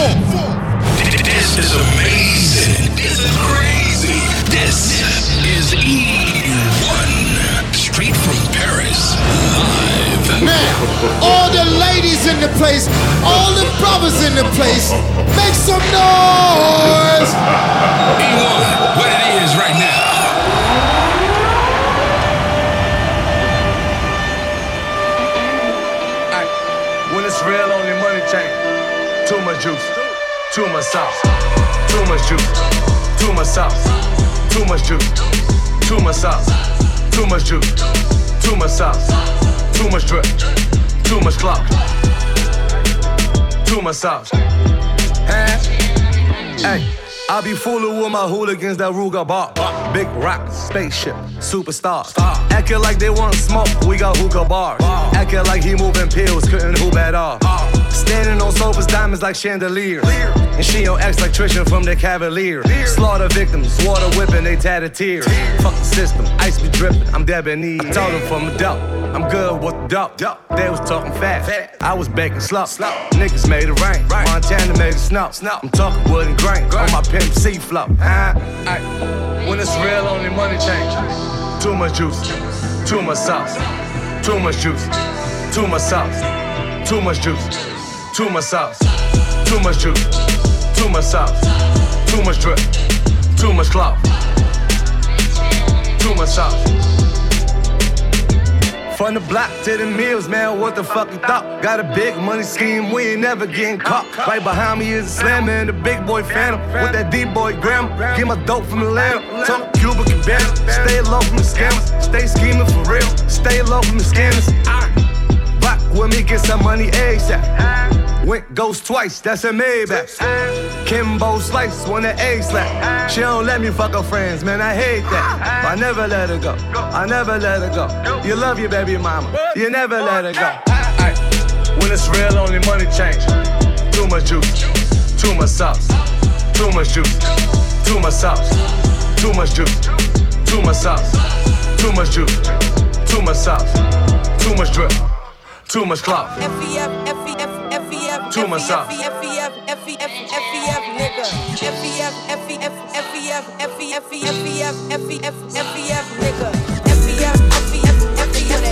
This is amazing. This is crazy. This is E1. Straight from Paris. Live. Man, all the ladies in the place, all the brothers in the place, make some noise. E1, too much sauce. Too much juice, too much sauce. Too much juice, too much sauce. Too much juice, too much sauce. Too much drip, too much clout. Too much sauce. Hey, I be fooling with my hooligans that Ruger bar. Big rock, spaceship, superstars. Acting like they want smoke, we got hookah bars. Acting like he moving pills, couldn't hoop at all. Standing on sofas, diamonds like chandeliers. And she on like Trisha from the Cavalier. Slaughter victims, water whipping, they tatted tears. Fuck the system, ice be dripping, I'm debonair. I told them from the dope, I'm good with the dope. They was talking fast, I was baking slow. Niggas made it rain, Montana made it snow. I'm talking wood and grain on my pimp C flow. Huh? Ay. When it's real, only money change. Too much juice, too much sauce. Too much juice, too much sauce. Too much juice, too much sauce. Too much juice, too much sauce. Too much drip, too much clout. Too much sauce. From the block to the mills, man, what the fuck you thought? Got a big money scheme, we ain't never getting caught. Right behind me is a slammer and the big boy phantom. With that D-boy grammar, get my dope from the Atlanta. Talk Cuba Cabana, stay low from the scammers. Stay scheming for real, stay low from the scammers. Rock with me, get some money ASAP. Went ghost twice, that's a Maybach. Kimbo Slice when the A slap. She don't let me fuck her friends, man, I hate that. But I never let her go, I never let her go. You love your baby mama, you never let her go. Ay, When it's real, only money change. Too much juice, too much sauce. Too much juice, too much sauce. Too much juice, too much sauce. Too much juice, too much sauce. Too much drip, too much clout. F-E-F, F-E-F, F-E-F, Too much sauce. F-E-F, F-E-F, F-E-F, nigga. F-E-F, F-E-F, F-E-F, F-E-F, F-E-F, F-E-F, F-E-F, nigga. F-E-F, F-E-F, F-E-F,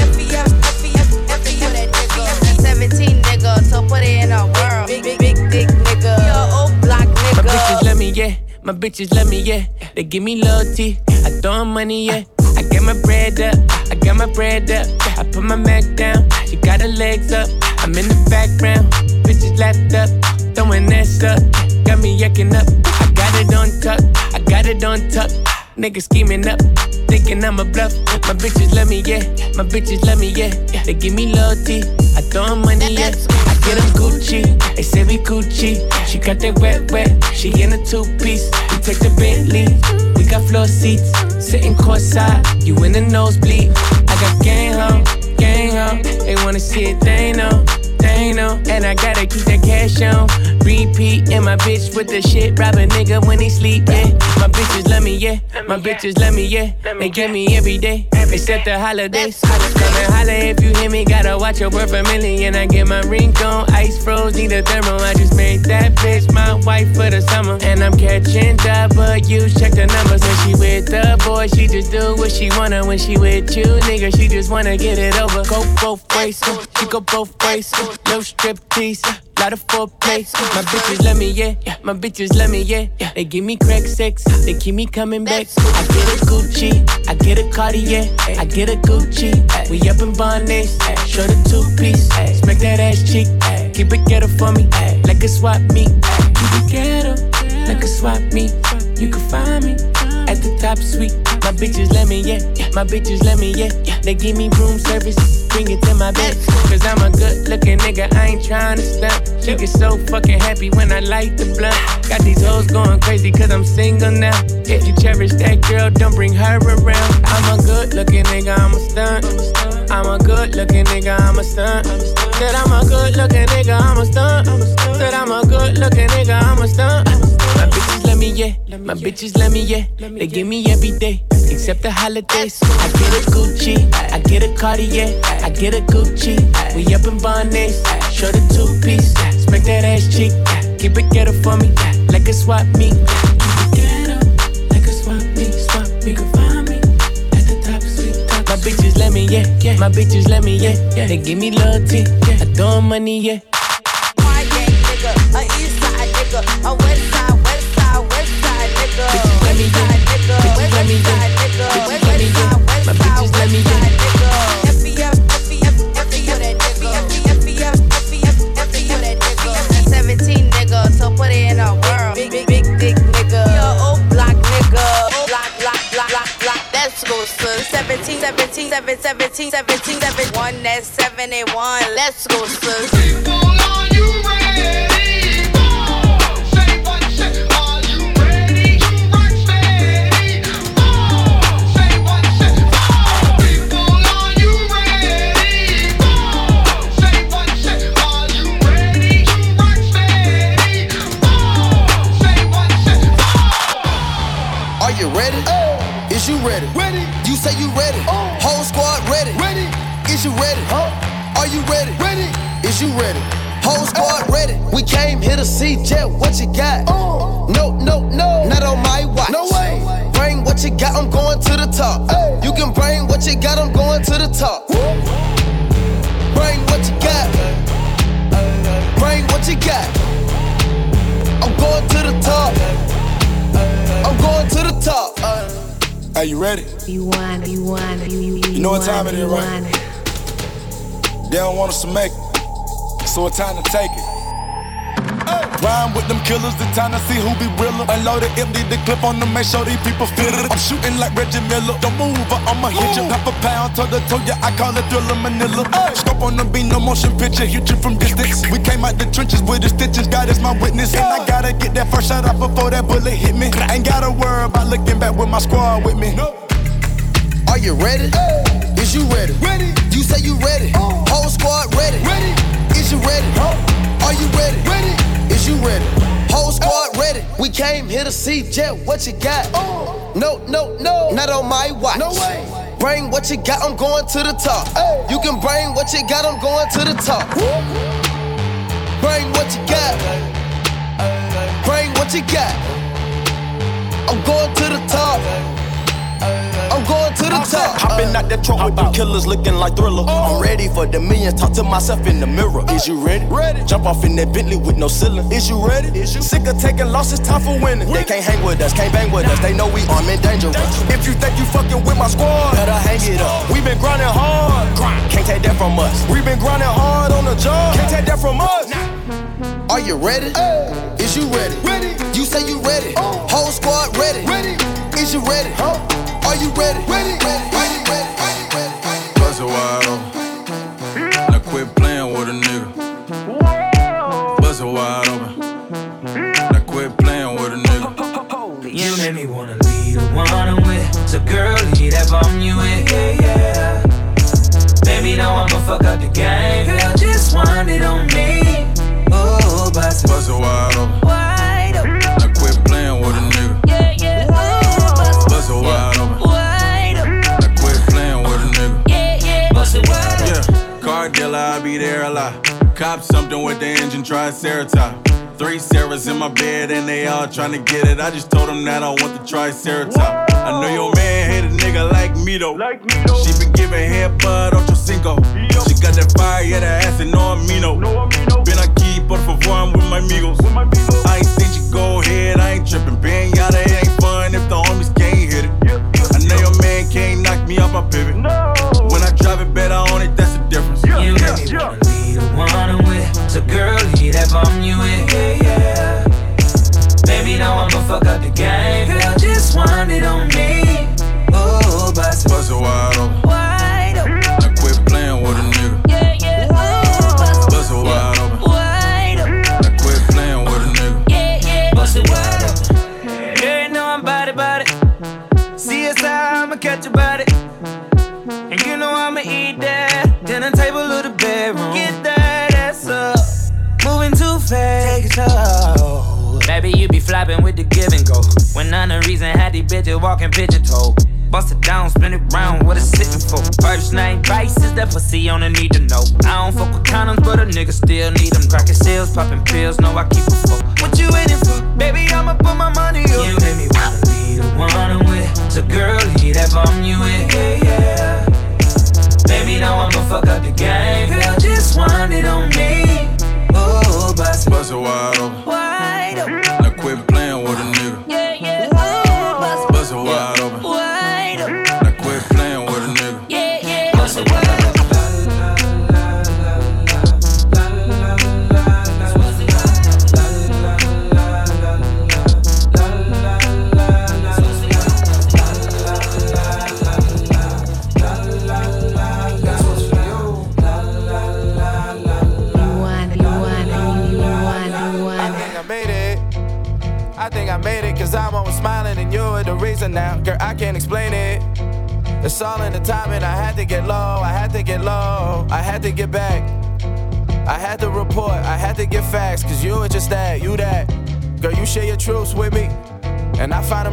F-E-F, F-E-F, F-E-F, F-E-F, 17 nigga, so put it in a world. Big, big, big dick nigga. Yo, old block My bitches nigga. love me, yeah. My bitches love me, yeah. They give me loyalty. I throw money, yeah. I get my bread up. I got my bread up. I put my Mac down. She got her legs up. I'm in the background. Bitches lapped up. Throwing that up. Got me yucking up. I got it on tuck. I got it on tuck. Niggas scheming up, thinking I'm a bluff. My bitches love me, yeah. My bitches love me, yeah. They give me loyalty. I throw money, yeah. I get 'em Gucci. They say we Gucci. She got that wet, wet. She in a two piece. We take the Bentley. We got floor seats. Sitting courtside. You in the nosebleed. I got gang home, gang home. They wanna see it, they know. And I gotta keep that cash on repeat. And my bitch with the shit, rob a nigga when he sleep. Yeah, my bitches love me, yeah. My bitches love me, yeah. They give me every day, except the holidays. Come and holla if you hear me. Gotta watch your worth a million. I get my ring on, ice froze, need a thermo. I just made that bitch my wife for the summer, and I'm catching you Check the numbers, and she with the boy. She just do what she wanna when she with you, nigga. She just wanna get it over. Go both ways, she go both ways. No strip uh, Lot of foreplay. My bitches love me, yeah. yeah. My bitches love me, yeah. yeah. They give me crack sex. They keep me coming back. I get a Gucci. I get a Cartier. I get a Gucci. We up in Barnes. Show the two piece. Smack that ass cheek. Keep it ghetto for me. Like a swap meet. Keep it ghetto. Like a swap meet. You can find me at the top suite. My bitches let me, yeah. yeah. My bitches let me, yeah. yeah. They give me room service, bring it to my bed. Cause I'm a good looking nigga, I ain't trying to stunt. She get so fucking happy when I light the blunt. Got these hoes going crazy cause I'm single now. If you cherish that girl, don't bring her around. I'm a good looking nigga, I'm a stunt. I'm a good looking nigga, I'm a stunt. Said I'm a good looking nigga, I'm a stunt. Said I'm a good looking nigga, I'm a stunt. My bitches let me, yeah. My bitches let me, yeah. They give me every day, except the holidays. I get a Gucci, I get a Cartier, I get a Gucci. We up in Barnes, show the two piece. Spread that ass cheek, keep it ghetto for me, like a swap meet. Ghetto, like a swap meet, swap me, can find me at the top, sweet top. My bitches let me, yeah, yeah. My bitches let me, yeah, yeah. They give me loyalty, yeah. I throw 'em money, yeah. Quiet nigga, a east side nigga, a west side, west side, west side nigga. Bitches let me, Bitches let me. Bitches let me, yeah. My bitches let me, west yeah. side nigga. FEF, FEF, FEF, FEF, FEF, FEF, that nigga. 17 nigga, so put it in a world. Big, dick nigga. Old block nigga. Block, block, block, block. Let's go, son. 17, 17, 17, 17, 17, 17, 1, that's 71. Let's go, son. Are you ready? Oh. Is you ready? Ready. You say you ready. Oh. Whole squad ready. Ready. Is you ready? Huh? Are you ready? Ready. Is you ready? Whole squad ready. We came here to see Jet. What you got? Oh. No, no, no. Not on my watch. No way. Bring what you got. I'm going to the top. You can bring what you got. I'm going to the top. Bring what you got. Bring what you got. I'm going to the top. I'm going to the top. Are you ready? You want, you want, you, you, You know what time it is, right? They don't want us to make it, so it's time to take it. Rhyme with them killers, the time to see who be realer. Unload it, empty the clip on them, make sure these people feel it. I'm shooting like Reggie Miller. Don't move or I'ma hit you. Half a pound, toe to toe, yeah, I call it thriller Manila. Scope on the beat, no motion picture, hit you from distance. We came out the trenches with the stitches, God is my witness. And I gotta get that first shot off before that bullet hit me. Ain't gotta worry about looking back with my squad with me. No. Are you ready? Is you ready? Ready. You say you ready. Uh. Whole squad ready. Ready. Is you ready? Are you ready? Ready. Is you ready? Whole squad ready. We came here to see Jet. What you got? No, no, no. Not on my watch. No way. Bring what you got. I'm going to the top. You can bring what you got. I'm going to the top. Bring what you got. Bring what you got. I'm going to the top. I'm going to the top. Hopping out that truck with them killers looking like thriller. Oh. I'm ready for the millions. Talk to myself in the mirror. Is you ready? Ready. Jump off in that Bentley with no ceiling. Is you ready? Is you sick of taking losses? Time for winning. They can't hang with us, can't bang with us. They know we armed and dangerous. If you think you fucking with my squad, better hang it up. We been grinding hard. Can't take that from us. We been grinding hard on the job. Can't take that from us. Are you ready? Is you ready? Ready. You say you ready. Oh. Whole squad ready. Ready. Is you ready? Are you ready? Ready. Ready. Ready. Ready. Ready. ready. Bust it wide open. Now quit playing with a nigga. Bust it wide open. Now quit playing with a nigga. You make me wanna leave the one I'm with. So girl, leave that bomb you in. Yeah, yeah. Baby, now I'ma fuck up the game. Girl, just wind it on me. Car dealer, I be there a lot. Cop something with the engine, try Triceratops. Three Sarahs in my bed and they all trying to get it. I just told them that I want the Triceratops. I know your man hate a nigga like me though. Like me though. She been giving head bud off your cinco. She got that fire, yeah, that ass and no amino. Been aquí, por favor, I'm with my amigos. I ain't seen you go ahead, I ain't tripping. Bang yada, it ain't fun if the homies can't hit it. I know your man can't knock me off my pivot. When I drive it better on it, that's the difference. You make me wanna leave the one I'm with. So girl, leave that bomb you in. Yeah, yeah. Baby, now I'ma fuck up the game. Girl, just wind it on me. Ooh, bust it Bust it wide open. wide open. Now quit playing with a nigga. Yeah, yeah. Ooh, bust it Bust it wide open. wide open. Now quit playing with a nigga. Yeah, yeah. Bust it wide open. Girl, you know I'm body, body. CSI, I'ma catch a body. Slow. Baby, you be flopping with the give and go. When none of reason had these bitches walking pigeon toe. bust it down, spin it round, what it's sitting for. First name basis, that pussy on the need to know. I don't fuck with condoms, but a nigga still need them. Cracking seals, popping pills, know I keep a fuck. What you waiting for? Baby, I'ma put my money up. You made me wanna be the one with. So girl, leave that bomb you with, yeah, yeah. Baby, now I'ma fuck up the game. Girl, just want it on me. Ooh, bust it. Bust it wide open.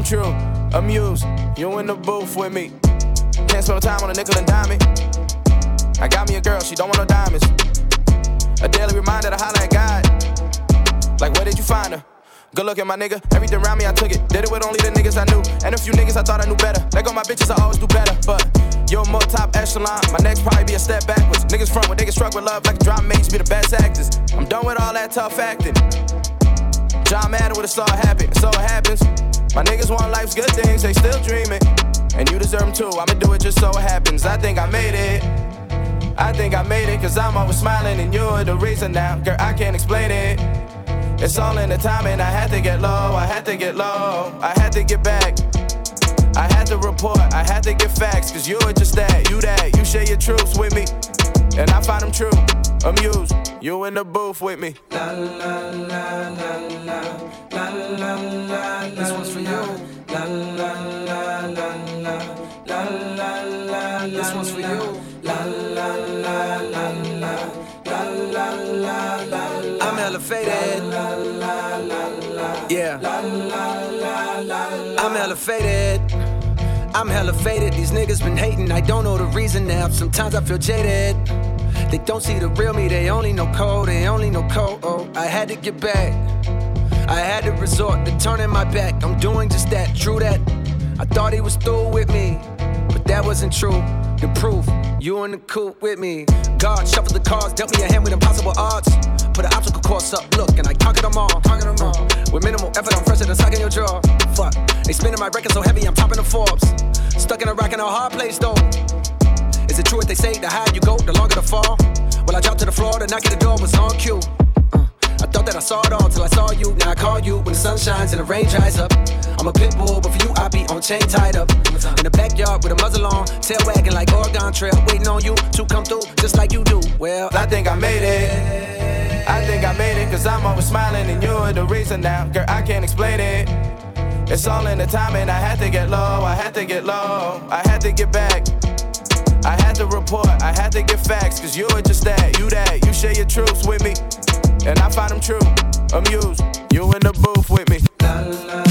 True. Amused, you in the booth with me. Can't spend time on a nickel and dime. I got me a girl, she don't want no diamonds. A daily reminder to holler at God. Like, where did you find her? Good looking, my nigga. Everything around me, I took it. Did it with only the niggas I knew. And a few niggas I thought I knew better. Let go my bitches, I always do better. But you're more top echelon. My next probably be a step backwards. Niggas front when they get struck with love like a drama mates be the best actors. I'm done with all that tough acting. John Madden would have saw it happen. So it happens. My niggas want life's good things, they still dreaming. And you deserve them too. I'ma do it just so it happens. I think I made it. I think I made it, cause I'm always smiling and you're the reason now. Girl, I can't explain it. It's all in the timing. I had to get low, I had to get low, I had to get back. I had to report, I had to get facts, cause you were just that, you that, you share your truths with me. And I find them true, amused, you in the booth with me. La, la, la la la la la la. this one's for you. La la la la la la la la. This one's for you. La la la la la la la la la. I'm elevated. Yeah. I'm elevated. I'm hella faded. These niggas been hating. I don't know the reason now. Sometimes I feel jaded. They don't see the real me. They only know cold. They only know cold. Oh, I had to get back. I had to resort to turning my back. I'm doing just that, true that. I thought he was through with me, but that wasn't true. The proof, you in the coop with me. God shuffled the cards, dealt me a hand with impossible odds. Put an obstacle course up, look, and I conquered them all. Conquered them all. Mm. With minimal effort, I'm fresher than sucking your jaw. Fuck, they spinning my record so heavy, I'm topping the Forbes. Stuck in a rock in a hard place though. Is it true what they say? The higher you go, the longer the fall. Well, I dropped to the floor, the knock at the door was on cue. I thought that I saw it all till I saw you. Now I call you when the sun shines and the rain dries up. I'm a pit bull, but for you, I be on chain tied up. In the backyard with a muzzle on, tail wagging like Oregon Trail, waiting on you to come through just like you do. Well, I think I made it. I think I made it, cause I'm always smiling and you're the reason now. Girl, I can't explain it. It's all in the timing. I had to get low, I had to get low, I had to get back. I had to report, I had to get facts, cause you were just that, you that, you share your truths with me. And I find them true, amused, you in the booth with me. Such a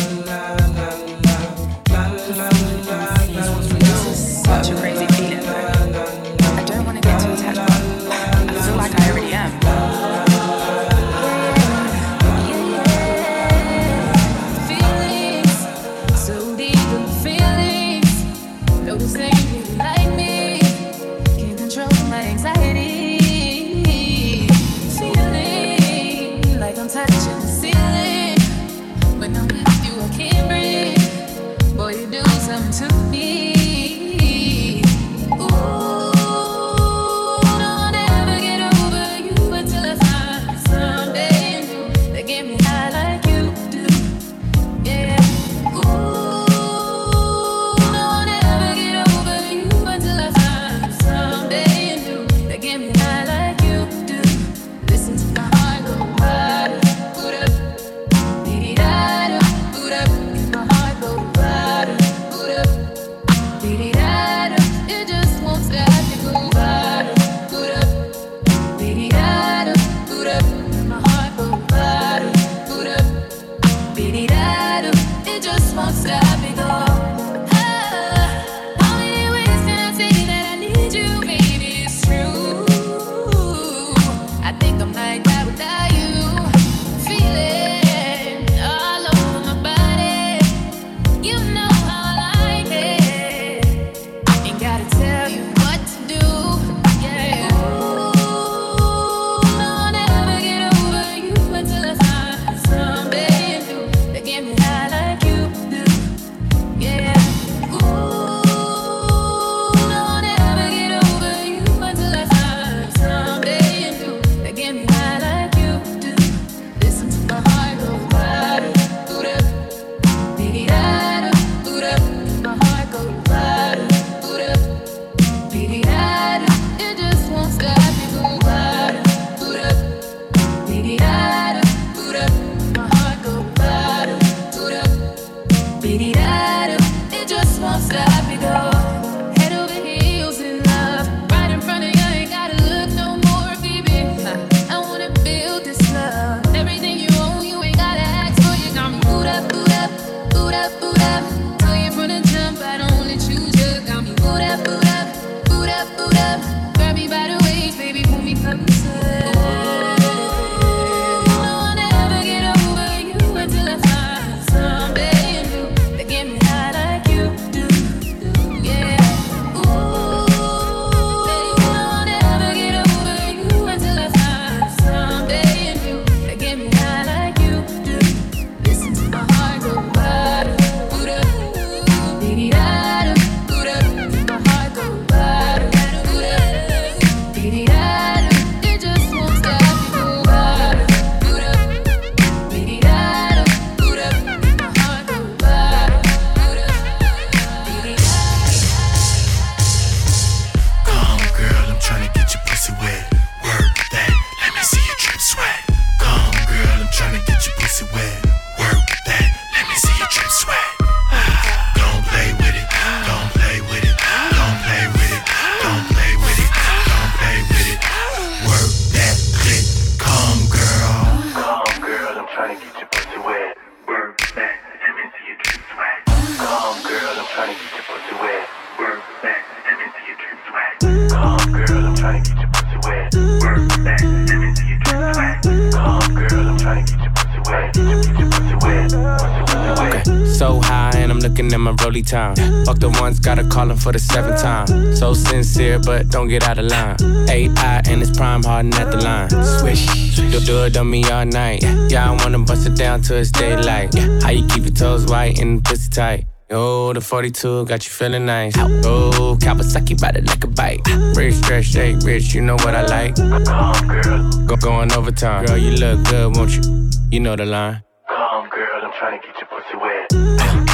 looking at my rolly time. Fuck the ones, gotta call him for the seventh time. So sincere, but don't get out of line. AI and it's prime harden at the line. Swish, you'll do it on me all night. Yeah, I wanna bust it down till it's daylight. How you keep your toes white and pussy tight? Oh, the 42 got you feeling nice. Oh, Kawasaki body like a bike. Rich, stretch, shake, rich, you know what I like. girl Go, going overtime. Girl, you look good, won't you? You know the line. Come, girl, I'm trying to get your pussy wet.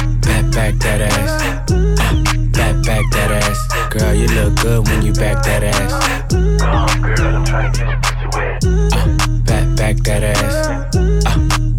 Back, that ass. Back, back that ass. Girl, you look good when you back that ass. Come, girl, I'm trying to get your pussy wet. Back, back that ass. Uh,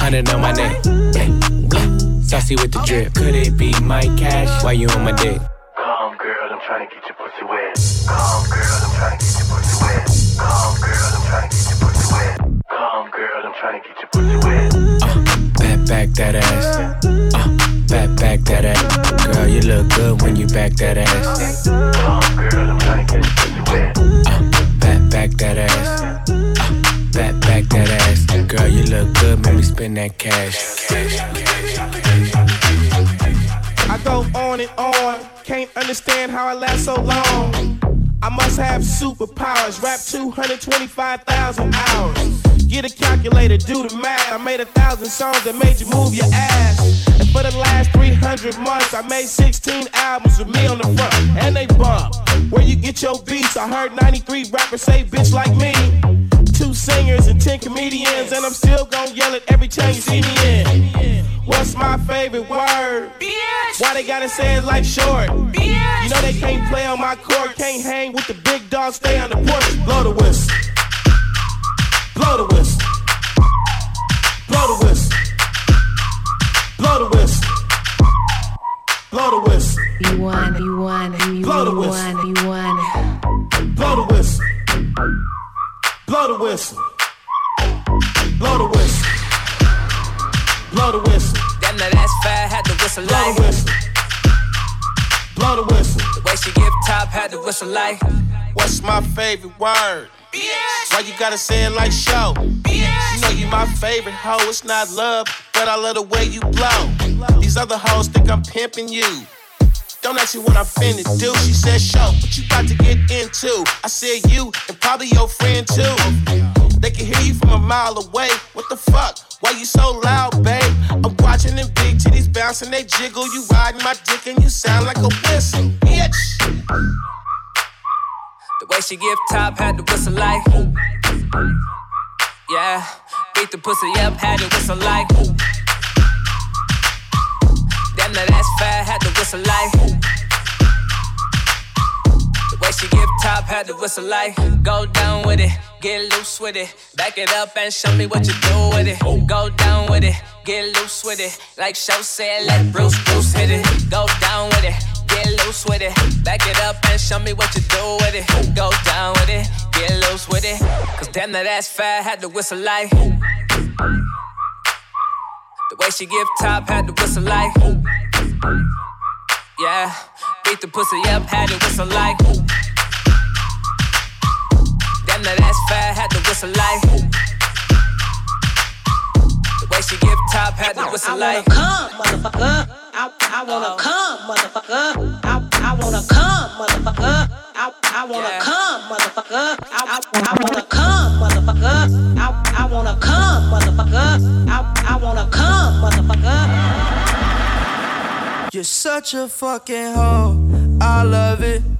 100 on my neck. Saucy with the drip. Could it be my cash? Why you on my dick? Come, girl, I'm trying to get your pussy wet. Come, girl, I'm trying to get your pussy wet. Come, girl, I'm trying to get your pussy wet. Come, girl, I'm trying to get your pussy wet. Uh, Back, back that ass. Uh, back, back that ass. Girl, you look good when you back that ass. Come, girl, I'm trying to get your pussy wet. Uh, Back, back that ass. Uh, back, back that ass. Girl, you look good, make me spend that cash. I go on and on, can't understand how I last so long. I must have superpowers, rap 225,000 hours. Get a calculator, do the math. I made a thousand songs that made you move your ass. And for the last 300 months, I made 16 albums with me on the front, and they bump. Where you get your beats? I heard 93 rappers say bitch like me. Two singers and 10 comedians, and I'm still gonna yell it every time you see me in. What's my favorite word? Bitch. Why they gotta say it like short? Bitch. You know they can't play on my court, can't hang with the big dogs, stay on the porch. Blow the whistle. Blow the whistle. Blow the whistle. Blow the whistle. Blow the whistle. You want, you want, you Blow the want, you want. Blow the whistle. Blow the whistle. Blow the whistle. Blow the whistle. Blow the whistle. Damn, now that's fat, had to whistle Blow like. the whistle. Blow the whistle. The way she give top, had to whistle like. What's my favorite word? Why you gotta say it like show? You know you my favorite hoe. It's not love, but I love the way you blow. These other hoes think I'm pimping you. Don't ask me what I'm finna do. She said, show, what you about to get into? I said, you and probably your friend too. They can hear you from a mile away. What the fuck? Why you so loud, babe? I'm watching them big titties bouncing, they jiggle. You riding my dick and you sound like a whistle, bitch. The way she give top, had the whistle like. Yeah, beat the pussy up, had to whistle like. Had to whistle like. Go down with it, get loose with it. Back it up and show me what you do with it. Go down with it, get loose with it. Like Show said, let Bruce Bruce hit it. Go down with it. Get loose with it. Back it up and show me what you do with it. Go down with it. Get loose with it. Cause damn that ass fat had to whistle like. The way she give top had to whistle like. Yeah. Beat the pussy up, had to whistle like. Damn that ass fat had to whistle like. The way she give top had to whistle like. Oh. Come, motherfucker. I, I wanna come, motherfucker. I, I wanna come, motherfucker. I, I wanna come, motherfucker. I, I, I wanna come, motherfucker. I, I wanna come, motherfucker. I, I wanna come, motherfucker. You're such a fucking hoe. I love it.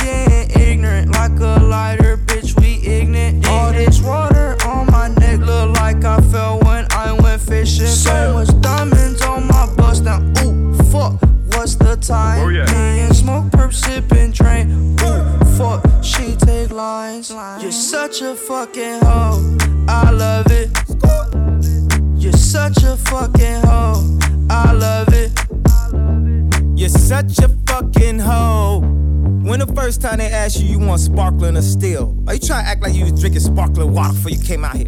So much diamonds on my bus now. Ooh, fuck, what's the time? Oh, yeah. Million smoke, perp, sipping, drain. Ooh, fuck, she take lines. You're such a fucking hoe. I love it. You're such a fucking hoe. I love it. You're such a fucking hoe. When the first time they ask you, you want sparkling or still? Are you trying to act like you was drinking sparkling water before you came out here?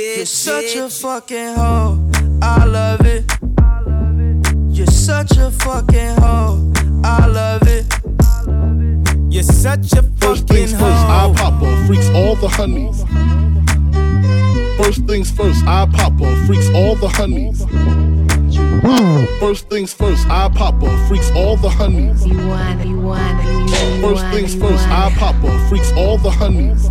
You're such a fucking hoe. I love it. You're such a fucking hoe. I love it. You're such a First fucking things first, I hoe. pop her, freaks all the honeys. First things first, I pop her, freaks all the honeys. First things first, I pop her, freaks all the honeys. You want, you want, you want, First things first, I pop her, freaks all the honeys.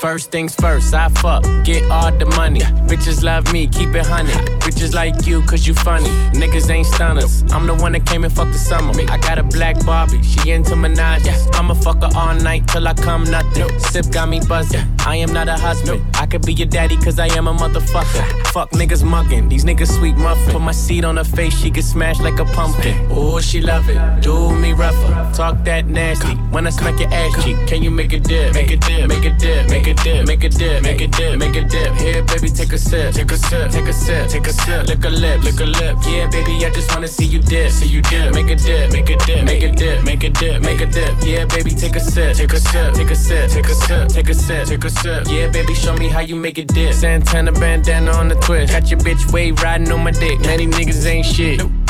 First things first, I fuck, get all the money. Bitches love me, keep it honey. Bitches like you, cause you funny. Niggas ain't stunners. I'm the one that came and fucked the summer. I got a black Barbie, she into Minaj. I'ma fuck her all night till I come nothing. Sip got me buzzing. I am not a husband. I could be your daddy, cause I am a motherfucker. Fuck niggas mugging, these niggas sweet muffin. Put my seed on her face, she get smashed like a pumpkin. Oh, she love it. Do me rougher. Talk that nasty. When I smack your ass cheek, can you make a dip? Make a dip, make a dip, make a dip, make a dip, make a dip, make a dip. Here, baby, take a sip, take a sip, take a sip, take a sip. Lick a lip, lick a lip. Yeah, baby, I just wanna see you dip, see you dip. Make a dip, make a dip, make a dip, make a dip, make a dip. Yeah, baby, take a sip, take a sip, take a sip, take a sip, take a sip, take a sip. Yeah, baby, show me how you make it dip. Santana bandana on the twist. Got your bitch wave riding on my dick. Many niggas ain't shit.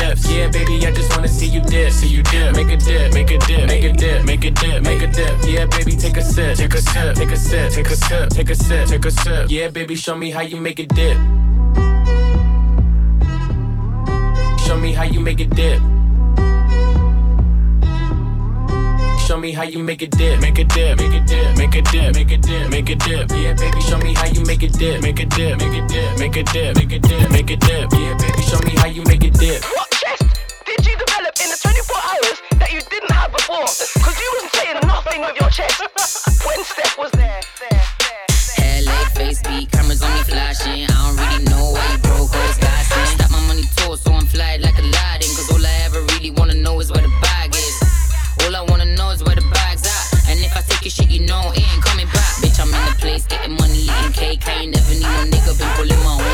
lips. Yeah, baby, I just wanna see you dip, see you dip. Make a dip, make a dip, make a dip, make a dip, make a dip. Yeah, baby, take a sip, take a sip, take a sip, take a sip, take a sip, take a sip. Yeah, baby, show me how you make it dip. Show me how you make it dip. Show me how you make it dip, make a dip, make a dip, make a dip, make a dip, make a dip. Yeah, baby, show me how you make it dip, make a dip, make a dip, make a dip, make a dip, make a dip. Yeah, baby, show me how you make it dip. Cause you wasn't saying nothing with your chest when Steph was there. Face beat, cameras flashing. I don't really know why you broke my money so I'm like. Cause all I ever really wanna know is where the bag is. All I wanna know is where the bag's at. And if I take your shit, you know it ain't coming back. Bitch, I'm in the place, getting money, eating cake. I ain't never need no nigga, been pulling my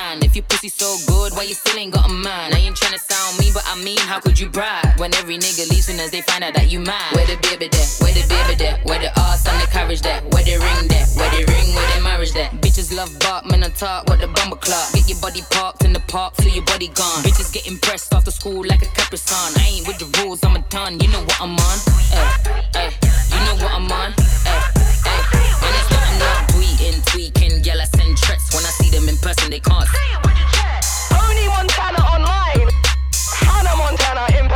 understand. If your pussy so good, why you still ain't got a man? I ain't tryna sound mean, but I mean, how could you brag? When every nigga leaves soon as they find out that you mine. Where the baby there? Where the baby there? Where the ass and the carriage there? Where the ring there? Where the ring? Where the marriage there? Bitches love bark, men I talk, what the bumper clock. Get your body parked in the park, feel your body gone. Bitches get impressed after school like a Capri Sun. I ain't with the rules, I'm a ton, you know what I'm on. Ay, ay, you know what I'm on. Tweaking, gal I send threats. When I see them in person, they can't. Tony Montana online, Hannah Montana in